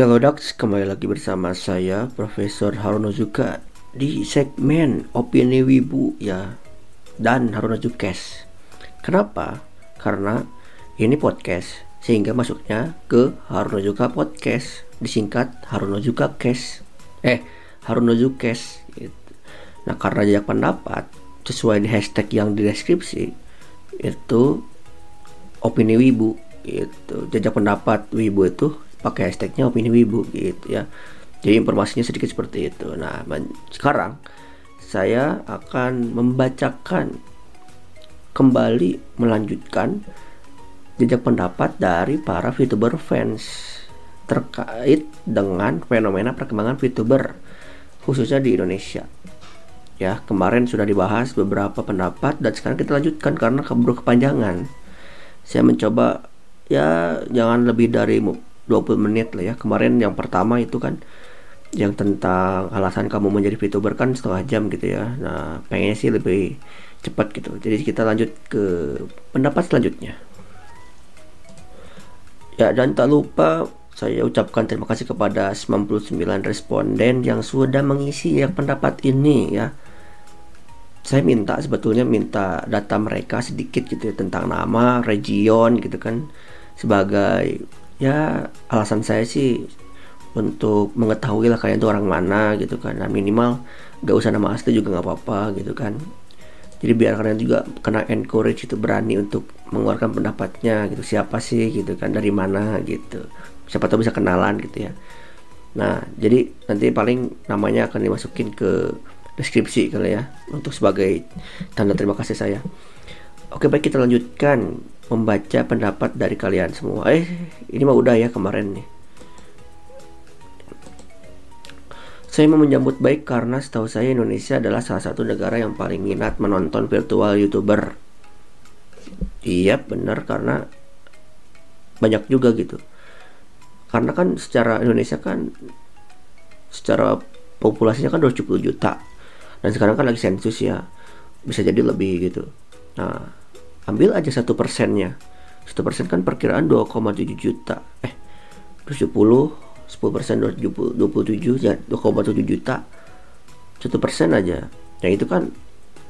Halo Dax, kembali lagi bersama saya Profesor Haruno Zuka di segmen Opini Wibu ya dan Haruno Zukes. Kenapa? Karena ini podcast sehingga masuknya ke Haruno Zuka Podcast disingkat Haruno Zuka Kes. Eh, Haruno Zukes gitu. Nah, karena jajak pendapat sesuai di hashtag yang di deskripsi itu opini wibu itu jajak pendapat wibu itu pakai hashtagnya opini wibu gitu ya jadi informasinya sedikit seperti itu nah sekarang saya akan membacakan kembali melanjutkan jejak pendapat dari para VTuber fans terkait dengan fenomena perkembangan VTuber khususnya di Indonesia. Ya, kemarin sudah dibahas beberapa pendapat dan sekarang kita lanjutkan karena keburu kepanjangan. Saya mencoba ya jangan lebih dari 20 menit lah ya. Kemarin yang pertama itu kan yang tentang alasan kamu menjadi VTuber kan setengah jam gitu ya. Nah pengennya sih lebih cepat gitu. Jadi kita lanjut ke pendapat selanjutnya. Ya dan tak lupa saya ucapkan terima kasih kepada 99 responden yang sudah mengisi ya pendapat ini ya. Saya minta sebetulnya minta data mereka sedikit gitu ya tentang nama, region gitu kan sebagai ya alasan saya sih untuk mengetahui lah kalian tuh orang mana gitu kan. Nah, minimal gak usah nama asli juga nggak apa-apa gitu kan. Jadi biar kalian juga kena encourage itu berani untuk mengeluarkan pendapatnya gitu. Siapa sih gitu kan dari mana gitu. Siapa tahu bisa kenalan gitu ya. Nah jadi nanti paling namanya akan dimasukin ke deskripsi kali ya untuk sebagai tanda terima kasih saya. Oke baik kita lanjutkan membaca pendapat dari kalian semua. Eh, ini mah udah ya kemarin nih. Saya mau menyambut baik karena setahu saya Indonesia adalah salah satu negara yang paling minat menonton virtual YouTuber. Iya, benar karena banyak juga gitu. Karena kan secara Indonesia kan secara populasinya kan 270 juta. Dan sekarang kan lagi sensus ya. Bisa jadi lebih gitu. Nah, ambil aja satu persennya. Satu persen kan perkiraan 2,7 juta. Eh 70 10 persen 27 ya 2,7 juta. Satu persen aja. Nah itu kan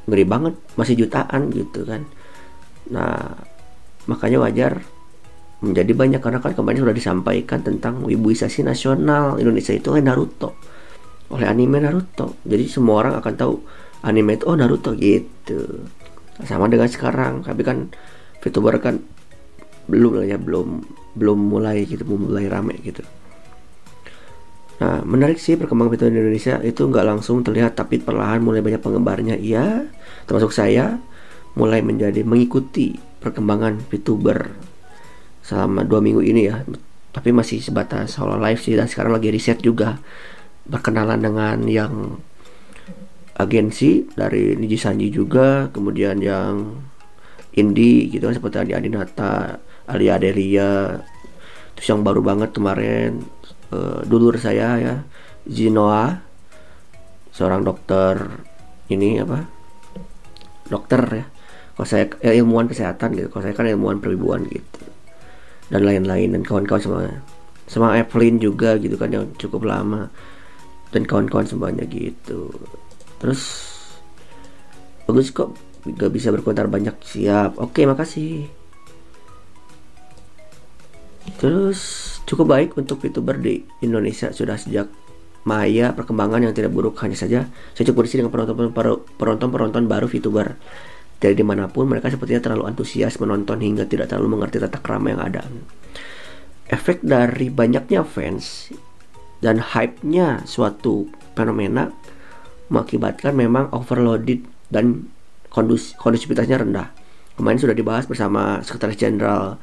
ngeri banget. Masih jutaan gitu kan. Nah makanya wajar menjadi banyak. Karena kan kemarin sudah disampaikan tentang wibuisasi nasional Indonesia itu oleh Naruto. Oleh anime Naruto. Jadi semua orang akan tahu anime itu oh Naruto gitu sama dengan sekarang tapi kan VTuber kan belum lah ya belum belum mulai gitu belum mulai rame gitu. Nah menarik sih perkembangan VTuber di Indonesia. Itu nggak langsung terlihat tapi perlahan mulai banyak penggemarnya iya termasuk saya mulai menjadi mengikuti perkembangan VTuber selama dua minggu ini ya. Tapi masih sebatas solo live sih dan sekarang lagi riset juga berkenalan dengan yang agensi dari Niji Sanji juga kemudian yang indie gitu kan seperti Adi Adinata Alia Adelia terus yang baru banget kemarin uh, dulur saya ya Zinoa seorang dokter ini apa dokter ya kalau saya ya, ilmuwan kesehatan gitu kalau saya kan ilmuwan perwibuan gitu dan lain-lain dan kawan-kawan semua sama Evelyn juga gitu kan yang cukup lama dan kawan-kawan semuanya gitu terus bagus kok. Gak bisa berkomentar banyak. Siap. Oke makasih. Terus cukup baik untuk youtuber di Indonesia sudah sejak Maya perkembangan yang tidak buruk. Hanya saja saya cukup di sini dengan penonton penonton penonton baru VTuber. Dari di mana pun mereka sepertinya terlalu antusias menonton hingga tidak terlalu mengerti tata krama yang ada. Efek dari banyaknya fans dan hype-nya suatu fenomena mengakibatkan memang overloaded dan kondus kondusivitasnya rendah. Kemarin sudah dibahas bersama Sekretaris Jenderal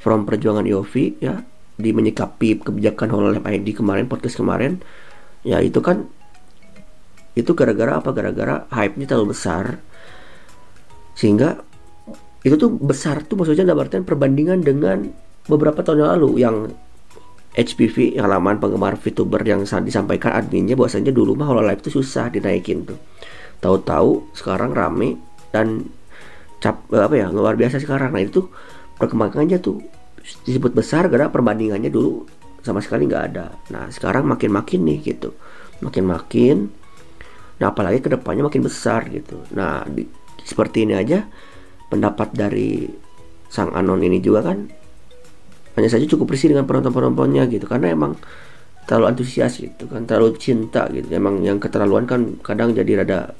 Forum Perjuangan IOV ya di menyikapi kebijakan Hololab ID kemarin podcast kemarin. Ya itu kan itu gara-gara apa? Gara-gara hype-nya terlalu besar. Sehingga itu tuh besar tuh maksudnya dalam artian perbandingan dengan beberapa tahun yang lalu yang HPV halaman penggemar VTuber yang disampaikan adminnya bahwasanya dulu mah Hololive itu susah dinaikin tuh. Tahu-tahu sekarang rame dan cap eh, apa ya luar biasa sekarang. Nah itu perkembangannya tuh disebut besar karena perbandingannya dulu sama sekali nggak ada nah sekarang makin makin nih gitu makin makin nah apalagi ke depannya makin besar gitu nah di, seperti ini aja pendapat dari sang anon ini juga kan hanya saja cukup bersih dengan penonton-penontonnya gitu. Karena emang terlalu antusias gitu kan terlalu cinta gitu. Emang yang keterlaluan kan kadang jadi rada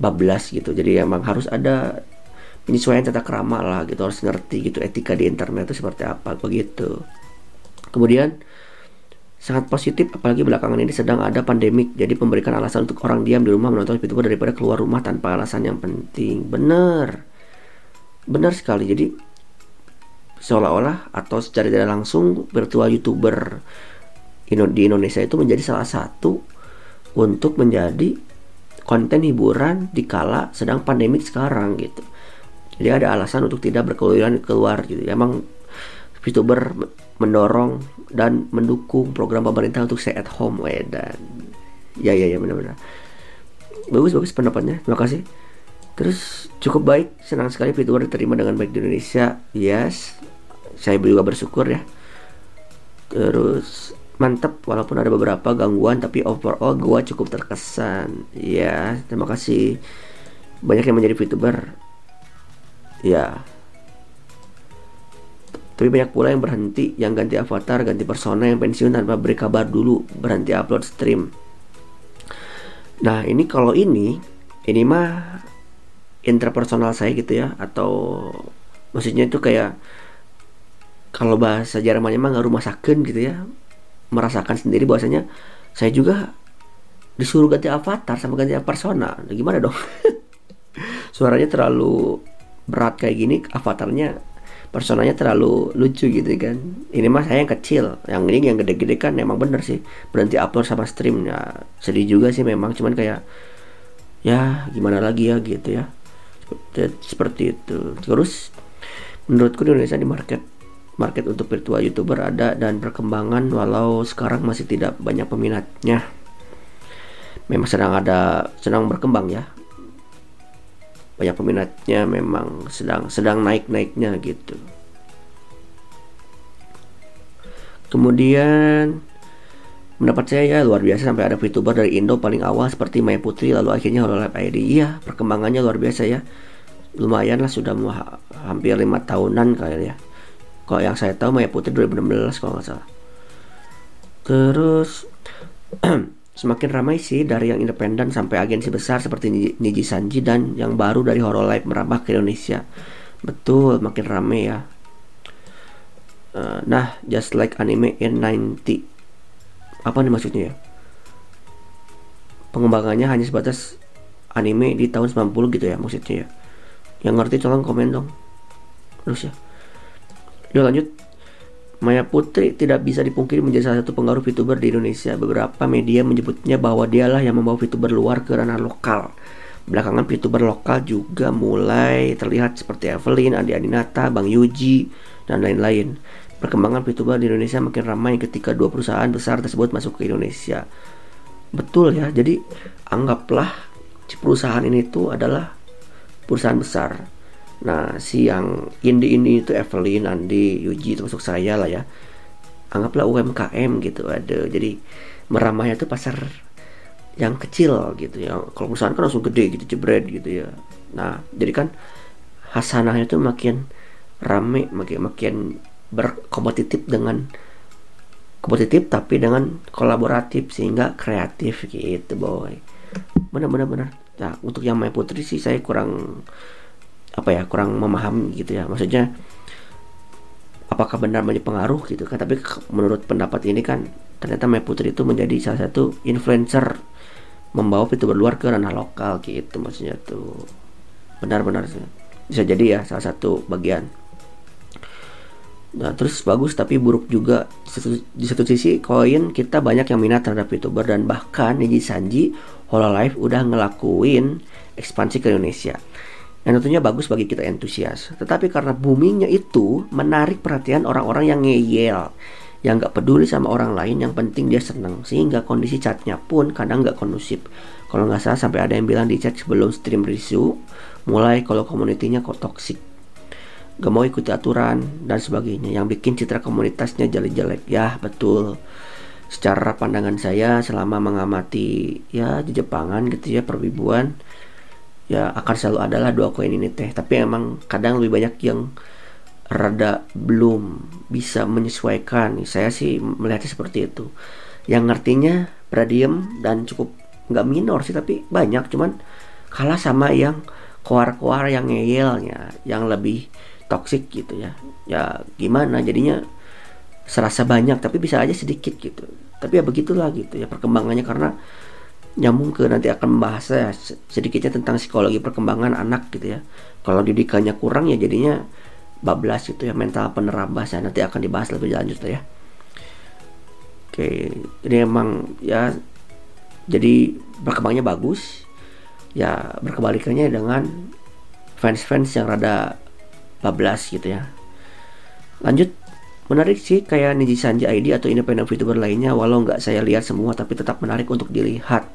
bablas gitu. Jadi emang harus ada penyesuaian tata krama lah gitu. Harus ngerti gitu etika di internet itu seperti apa begitu. Kemudian sangat positif apalagi belakangan ini sedang ada pandemik. Jadi memberikan alasan untuk orang diam di rumah menonton VTuber daripada keluar rumah tanpa alasan yang penting. Benar. Benar sekali. Jadi seolah-olah atau secara tidak langsung virtual youtuber di Indonesia itu menjadi salah satu untuk menjadi konten hiburan di kala sedang pandemik sekarang gitu. Jadi ada alasan untuk tidak berkeluyuran keluar gitu. Emang VTuber mendorong dan mendukung program pemerintah untuk stay at home we dan ya ya ya benar-benar. Bagus bagus pendapatnya. Terima kasih. Terus cukup baik senang sekali VTuber diterima dengan baik di Indonesia. Yes saya juga bersyukur ya. Terus mantap walaupun ada beberapa gangguan tapi overall gua cukup terkesan. Ya terima kasih. Banyak yang menjadi VTuber. Ya tapi banyak pula yang berhenti, yang ganti avatar, ganti persona, yang pensiun tanpa beri kabar dulu, berhenti upload stream. Nah ini kalau ini, ini mah interpersonal saya gitu ya, atau maksudnya itu kayak kalau bahasa Jermannya mah nggak rumah sakit gitu ya, merasakan sendiri bahwasanya saya juga disuruh ganti avatar sama ganti persona. Nah, gimana dong? Suaranya terlalu berat kayak gini, avatarnya personanya terlalu lucu gitu kan. Ini mah saya yang kecil yang ini yang gede-gede kan emang bener sih. Berhenti upload sama stream. Ya sedih juga sih memang cuman kayak ya gimana lagi ya gitu ya. Seperti, seperti itu. Terus menurutku di Indonesia di market market untuk virtual youtuber ada dan perkembangan walau sekarang masih tidak banyak peminatnya memang sedang ada sedang berkembang ya banyak peminatnya memang sedang sedang naik-naiknya gitu. Kemudian mendapat saya ya luar biasa sampai ada VTuber dari Indo paling awal seperti Maya Putri lalu akhirnya Hololive ID. Iya, perkembangannya luar biasa ya. Lumayan lah sudah ha hampir lima tahunan kayaknya. Kalau yang saya tahu Maya Putri 2016 kalau nggak salah. Terus Semakin ramai sih dari yang independen sampai agensi besar seperti Niji Sanji dan yang baru dari Hololive merambah ke Indonesia. Betul, makin ramai ya. Uh, nah, just like anime in 90. Apa nih maksudnya ya? Pengembangannya hanya sebatas anime di tahun 90 gitu ya maksudnya ya. Yang ngerti tolong komen dong. Terus ya. Yuk lanjut. Maya Putri tidak bisa dipungkiri menjadi salah satu pengaruh VTuber di Indonesia. Beberapa media menyebutnya bahwa dialah yang membawa VTuber luar ke ranah lokal. Belakangan VTuber lokal juga mulai terlihat seperti Evelyn, Andi Adinata, Bang Yuji, dan lain-lain. Perkembangan VTuber di Indonesia makin ramai ketika dua perusahaan besar tersebut masuk ke Indonesia. Betul ya, jadi anggaplah perusahaan ini tuh adalah perusahaan besar Nah, si yang indie ini itu Evelyn, Andi, Yuji termasuk saya lah ya. Anggaplah UMKM gitu ada. Jadi meramainya itu pasar yang kecil gitu ya. Kalau perusahaan kan langsung gede gitu, jebret gitu ya. Nah, jadi kan hasanahnya itu makin rame, makin makin berkompetitif dengan kompetitif tapi dengan kolaboratif sehingga kreatif gitu boy benar-benar benar nah untuk yang main putri sih saya kurang apa ya kurang memahami gitu ya. Maksudnya apakah benar menjadi pengaruh gitu kan? Tapi menurut pendapat ini kan ternyata Mei Putri itu menjadi salah satu influencer membawa itu luar ke ranah lokal gitu maksudnya tuh. Benar-benar bisa jadi ya salah satu bagian. Nah terus bagus tapi buruk juga. Di satu sisi koin kita banyak yang minat terhadap youtuber dan bahkan Niji Sanji Hololive udah ngelakuin ekspansi ke Indonesia yang tentunya bagus bagi kita entusias. Tetapi karena boomingnya itu menarik perhatian orang-orang yang ngeyel, yang nggak peduli sama orang lain, yang penting dia seneng, sehingga kondisi chatnya pun kadang nggak kondusif. Kalau nggak salah sampai ada yang bilang di chat sebelum stream review, mulai kalau komunitinya kok toxic. gak mau ikuti aturan dan sebagainya yang bikin citra komunitasnya jelek-jelek ya betul secara pandangan saya selama mengamati ya di Jepangan gitu ya perwibuan ya akan selalu adalah dua koin ini teh. Tapi emang kadang lebih banyak yang rada belum bisa menyesuaikan. Saya sih melihatnya seperti itu. Yang ngertinya pradiem dan cukup nggak minor sih tapi banyak. Cuman kalah sama yang koar-koar yang ngeyelnya yang lebih toxic gitu ya. Ya gimana? Jadinya serasa banyak tapi bisa aja sedikit gitu. Tapi ya begitulah gitu ya perkembangannya. Karena nyambung ke nanti akan membahas ya sedikitnya tentang psikologi perkembangan anak gitu ya. Kalau didikannya kurang ya jadinya bablas itu ya mental penerabas ya. Nanti akan dibahas lebih lanjut ya. Oke jadi emang ya jadi perkembangannya bagus. Ya berkebalikannya dengan fans-fans yang rada bablas gitu ya. Lanjut menarik sih kayak Niji Sanji ID atau independent VTuber lainnya walau nggak saya lihat semua tapi tetap menarik untuk dilihat.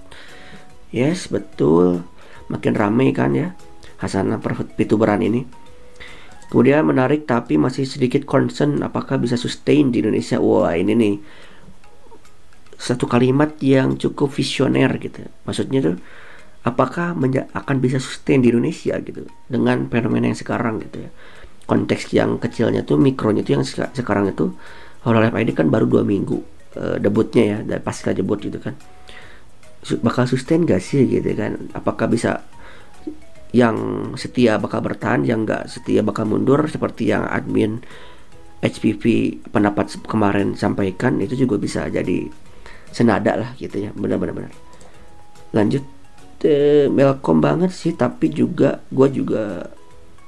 Yes betul. Makin ramai kan ya Hasanah per VTuberan ini. Kemudian menarik tapi masih sedikit concern apakah bisa sustain di Indonesia? Wah ini nih satu kalimat yang cukup visioner gitu. Maksudnya tuh apakah akan bisa sustain di Indonesia gitu dengan fenomena yang sekarang gitu ya konteks yang kecilnya tuh mikronya tuh yang sekarang itu Hololive ID kan baru dua minggu uh, debutnya ya dari pasca debut gitu kan. Bakal sustain gak sih gitu kan? Apakah bisa yang setia bakal bertahan yang nggak setia bakal mundur seperti yang admin HPV pendapat kemarin sampaikan itu juga bisa jadi senada lah gitu ya. Benar-benar lanjut eh, welcome banget sih tapi juga gue juga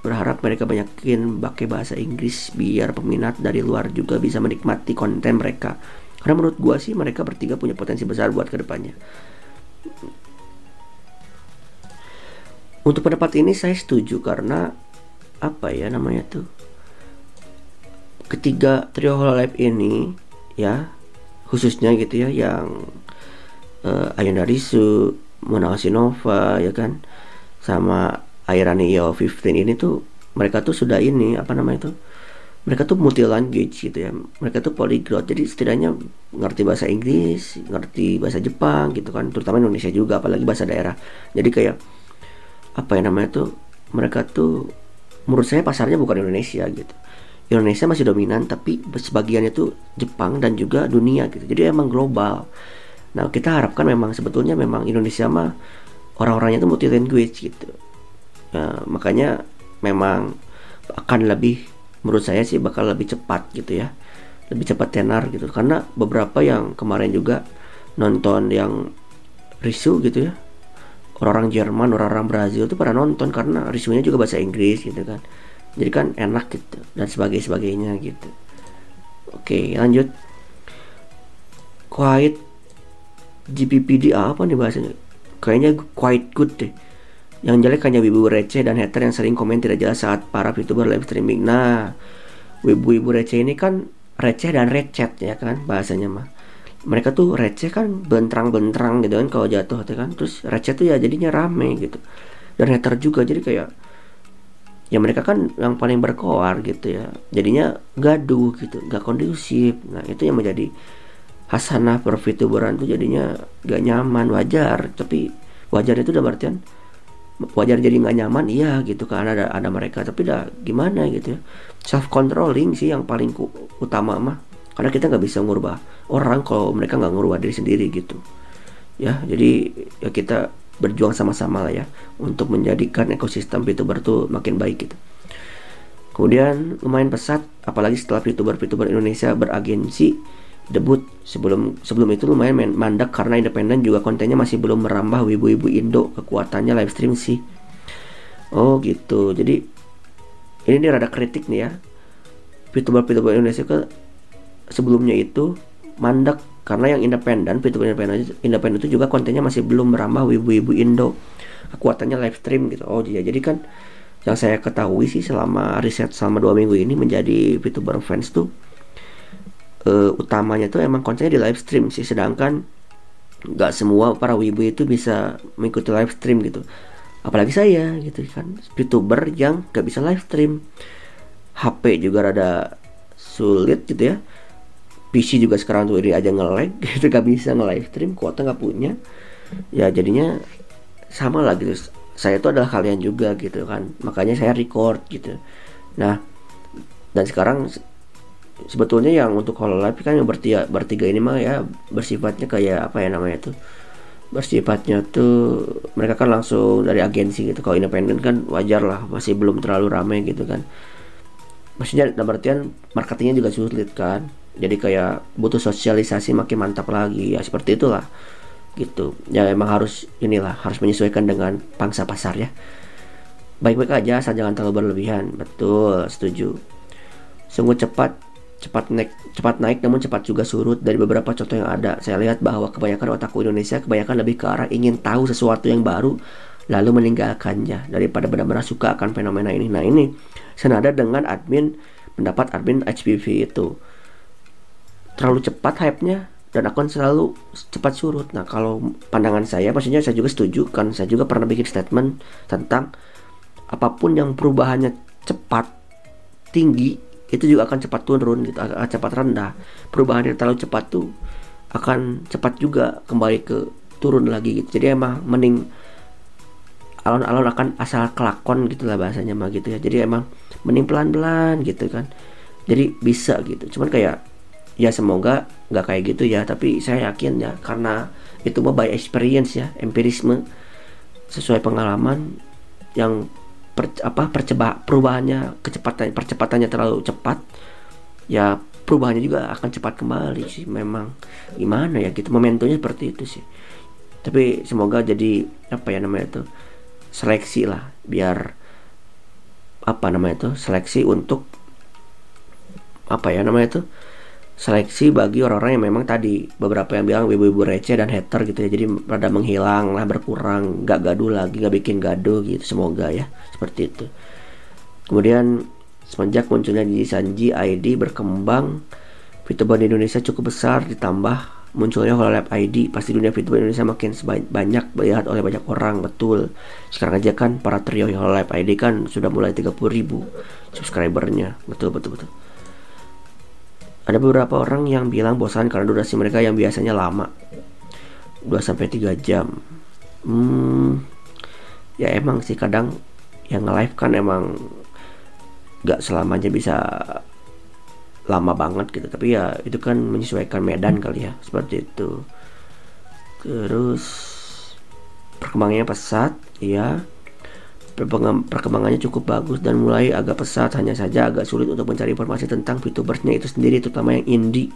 berharap mereka banyakin pakai bahasa Inggris biar peminat dari luar juga bisa menikmati konten mereka. Karena menurut gue sih mereka bertiga punya potensi besar buat ke depannya untuk pendapat ini saya setuju karena apa ya namanya tuh? Ketiga trio Hololive ini ya khususnya gitu ya yang uh, Ayunda Risu, Mona Nova ya kan? Sama Airani Yo 15 ini tuh mereka tuh sudah ini apa namanya tuh mereka tuh multi language gitu ya. Mereka tuh polyglot. Jadi setidaknya ngerti bahasa Inggris ngerti bahasa Jepang gitu kan terutama Indonesia juga apalagi bahasa daerah. Jadi kayak apa ya namanya tuh mereka tuh menurut saya pasarnya bukan Indonesia gitu. Indonesia masih dominan tapi sebagiannya tuh Jepang dan juga dunia gitu. Jadi emang global. Nah kita harapkan memang sebetulnya memang Indonesia mah orang-orangnya tuh multi language gitu ya, makanya memang akan lebih menurut saya sih bakal lebih cepat gitu ya. Lebih cepat tenar gitu. Karena beberapa yang kemarin juga nonton yang risu gitu ya. Orang-orang Jerman orang-orang Brazil itu pada nonton karena risunya juga bahasa Inggris gitu kan. Jadi kan enak gitu dan sebagainya sebagainya gitu. Oke lanjut. Quiet GPPD apa nih bahasanya? Kayaknya quite good deh yang jelek hanya wibu receh dan hater yang sering komen tidak jelas saat para VTuber live streaming. Nah, wibu-wibu receh ini kan receh dan recet ya kan bahasanya mah. Mereka tuh receh kan bentrang-bentrang gitu kan kalau jatuh tuh kan. Terus receh tuh ya jadinya rame gitu. Dan hater juga jadi kayak ya mereka kan yang paling berkoar gitu ya. Jadinya gaduh gitu, gak kondusif. Nah, itu yang menjadi hasanah per tuh jadinya gak nyaman, wajar. Tapi wajar itu udah artian wajar jadi nggak nyaman iya gitu kan ada ada mereka. Tapi dah gimana gitu ya? Self controlling sih yang paling utama mah. Karena kita nggak bisa ngubah orang kalau mereka nggak ngubah diri sendiri gitu. Ya jadi ya kita berjuang sama-sama lah ya untuk menjadikan ekosistem VTuber tuh makin baik gitu. Kemudian lumayan pesat apalagi setelah VTuber-VTuber Indonesia beragensi debut. Sebelum sebelum itu lumayan main mandak karena independen juga kontennya masih belum merambah wibu-wibu Indo. Kekuatannya live stream sih. Oh gitu. Jadi ini dia rada kritik nih ya. VTuber VTuber Indonesia ke sebelumnya itu mandak karena yang independen VTuber independen independen itu juga kontennya masih belum merambah wibu-wibu Indo. Kekuatannya live stream gitu. Oh iya. Jadi kan yang saya ketahui sih selama riset selama dua minggu ini menjadi VTuber fans tuh uh, utamanya tuh emang kontennya di live stream sih sedangkan nggak semua para wibu itu bisa mengikuti live stream gitu. Apalagi saya gitu kan youtuber yang nggak bisa live stream. HP juga rada sulit gitu ya. PC juga sekarang tuh ini aja nge-lag gitu gak bisa nge-live stream kuota nggak punya. Ya jadinya sama lah gitu. Saya itu adalah kalian juga gitu kan. Makanya saya record gitu. Nah dan sekarang sebetulnya yang untuk live kan yang bertiga, bertiga ini mah ya bersifatnya kayak apa ya namanya tuh bersifatnya tuh mereka kan langsung dari agensi gitu. Kalau independen kan wajar lah masih belum terlalu ramai gitu kan. Maksudnya dalam artian marketingnya juga sulit kan. Jadi kayak butuh sosialisasi makin mantap lagi ya seperti itulah gitu. Ya emang harus inilah harus menyesuaikan dengan pangsa pasar ya. Baik-baik aja asal jangan terlalu berlebihan. Betul setuju. Sungguh cepat cepat naik cepat naik namun cepat juga surut. Dari beberapa contoh yang ada saya lihat bahwa kebanyakan otakku Indonesia kebanyakan lebih ke arah ingin tahu sesuatu yang baru lalu meninggalkannya. Daripada benar-benar suka akan fenomena ini. Nah ini senada dengan admin pendapat admin HPV itu. Terlalu cepat hype-nya dan akan selalu cepat surut. Nah, kalau pandangan saya, maksudnya saya juga setuju kan saya juga pernah bikin statement tentang apa pun yang perubahannya cepat tinggi itu juga akan cepat turun gitu, akan cepat rendah. Perubahan yang terlalu cepat tuh akan cepat juga kembali ke turun lagi gitu. Jadi emang mending alon-alon akan asal kelakon gitu lah bahasanya mah gitu ya. Jadi emang mending pelan-pelan gitu kan. Jadi bisa gitu. Cuman kayak ya semoga nggak kayak gitu ya tapi saya yakin ya karena itu mah by experience ya empirisme sesuai pengalaman yang per, apa perceba perubahannya kecepatan percepatannya terlalu cepat ya perubahannya juga akan cepat kembali sih memang. Gimana ya gitu momentumnya seperti itu sih. Tapi semoga jadi apa ya namanya itu seleksi lah biar apa namanya itu seleksi untuk apa ya namanya itu seleksi bagi orang-orang yang memang tadi beberapa yang bilang ibu-ibu receh dan hater gitu ya. Jadi pada menghilang lah berkurang nggak gaduh lagi nggak bikin gaduh gitu. Semoga ya seperti itu. Kemudian semenjak munculnya di Sanji ID berkembang VTuber di Indonesia cukup besar ditambah munculnya Hololab ID pasti dunia VTuber Indonesia makin banyak dilihat oleh banyak orang betul. Sekarang aja kan para trio Hololab ID kan sudah mulai 30 ribu subscribernya. Betul betul betul ada beberapa orang yang bilang bosan karena durasi mereka yang biasanya lama. 2 sampai 3 jam. Hmm, ya emang sih kadang yang nge-live kan emang gak selamanya bisa lama banget gitu. Tapi ya itu kan menyesuaikan medan kali ya seperti itu. Terus perkembangannya pesat ya perkembangannya cukup bagus dan mulai agak pesat. Hanya saja agak sulit untuk mencari informasi tentang VTubersnya itu sendiri terutama yang indie.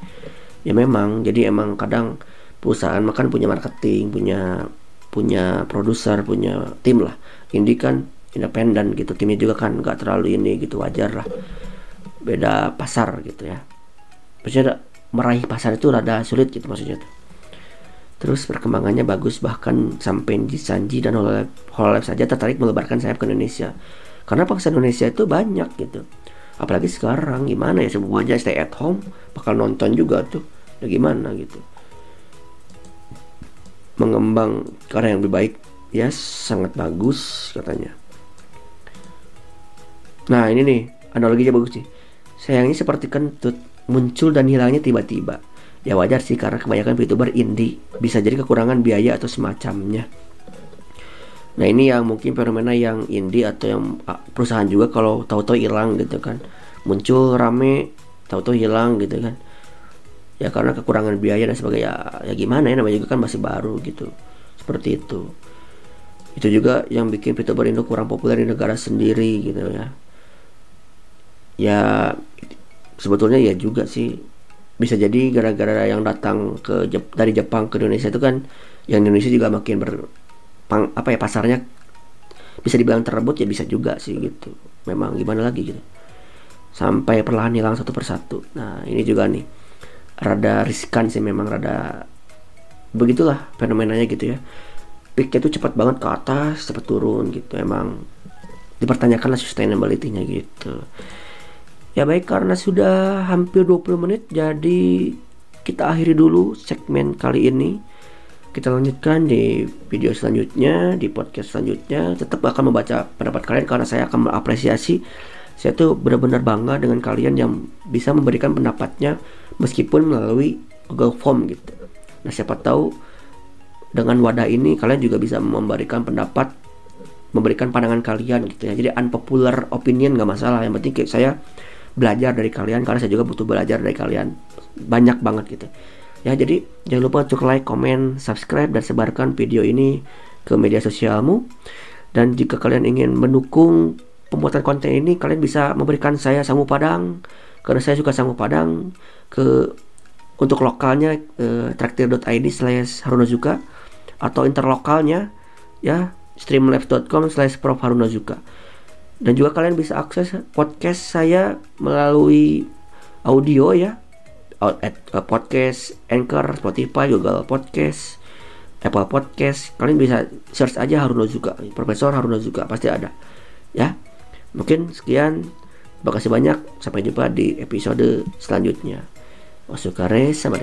Ya memang. Jadi emang kadang perusahaan makan punya marketing punya punya produser punya tim lah. Indie kan independen gitu. Timnya juga kan nggak terlalu ini gitu wajar lah. Beda pasar gitu ya. Maksudnya meraih pasar itu rada sulit gitu maksudnya tuh Terus perkembangannya bagus bahkan sampai di Sanji dan Hololab, saja tertarik melebarkan sayap ke Indonesia. Karena paksa Indonesia itu banyak gitu. Apalagi sekarang gimana ya semuanya stay at home bakal nonton juga tuh. Ya gimana gitu. Mengembang karena yang lebih baik ya sangat bagus katanya. Nah ini nih analoginya bagus nih. Sayangnya seperti kentut muncul dan hilangnya tiba-tiba ya wajar sih karena kebanyakan VTuber indie. Bisa jadi kekurangan biaya atau semacamnya. Nah ini yang mungkin fenomena yang indie atau yang ah, perusahaan juga kalau tahu-tahu hilang gitu kan. Muncul rame tahu-tahu hilang gitu kan. Ya karena kekurangan biaya dan sebagainya. Ya, ya gimana ya namanya juga kan masih baru gitu. Seperti itu. Itu juga yang bikin VTuber Indo kurang populer di negara sendiri gitu ya. Ya sebetulnya ya juga sih bisa jadi gara-gara yang datang ke Jep, dari Jepang ke Indonesia itu kan yang Indonesia juga makin ber apa ya pasarnya bisa dibilang terebut ya bisa juga sih gitu. Memang gimana lagi gitu. Sampai perlahan hilang satu persatu. Nah ini juga nih. Rada riskan sih memang rada begitulah fenomenanya gitu ya. Peaknya tuh cepat banget ke atas cepat turun gitu. Emang dipertanyakan lah sustainability-nya gitu Ya baik karena sudah hampir 20 menit jadi kita akhiri dulu segmen kali ini. Kita lanjutkan di video selanjutnya, di podcast selanjutnya. Tetap akan membaca pendapat kalian karena saya akan mengapresiasi saya tuh benar-benar bangga dengan kalian yang bisa memberikan pendapatnya meskipun melalui Google Form gitu nah siapa tahu dengan wadah ini kalian juga bisa memberikan pendapat memberikan pandangan kalian gitu ya jadi unpopular opinion gak masalah yang penting kayak saya belajar dari kalian karena saya juga butuh belajar dari kalian. Banyak banget gitu. Ya jadi jangan lupa untuk like, comment, subscribe dan sebarkan video ini ke media sosialmu. Dan jika kalian ingin mendukung pembuatan konten ini kalian bisa memberikan saya sangu padang karena saya suka sangu padang ke untuk lokalnya eh, traktir.id slash harunozuka atau interlokalnya ya streamlabs.com slash prof harunozuka dan juga kalian bisa akses podcast saya melalui audio ya uh, podcast Anchor, Spotify, Google Podcast, Apple Podcast. Kalian bisa search aja Haruno juga, Profesor Haruno juga pasti ada. Ya. Mungkin sekian. Terima kasih banyak. Sampai jumpa di episode selanjutnya. Osukare sama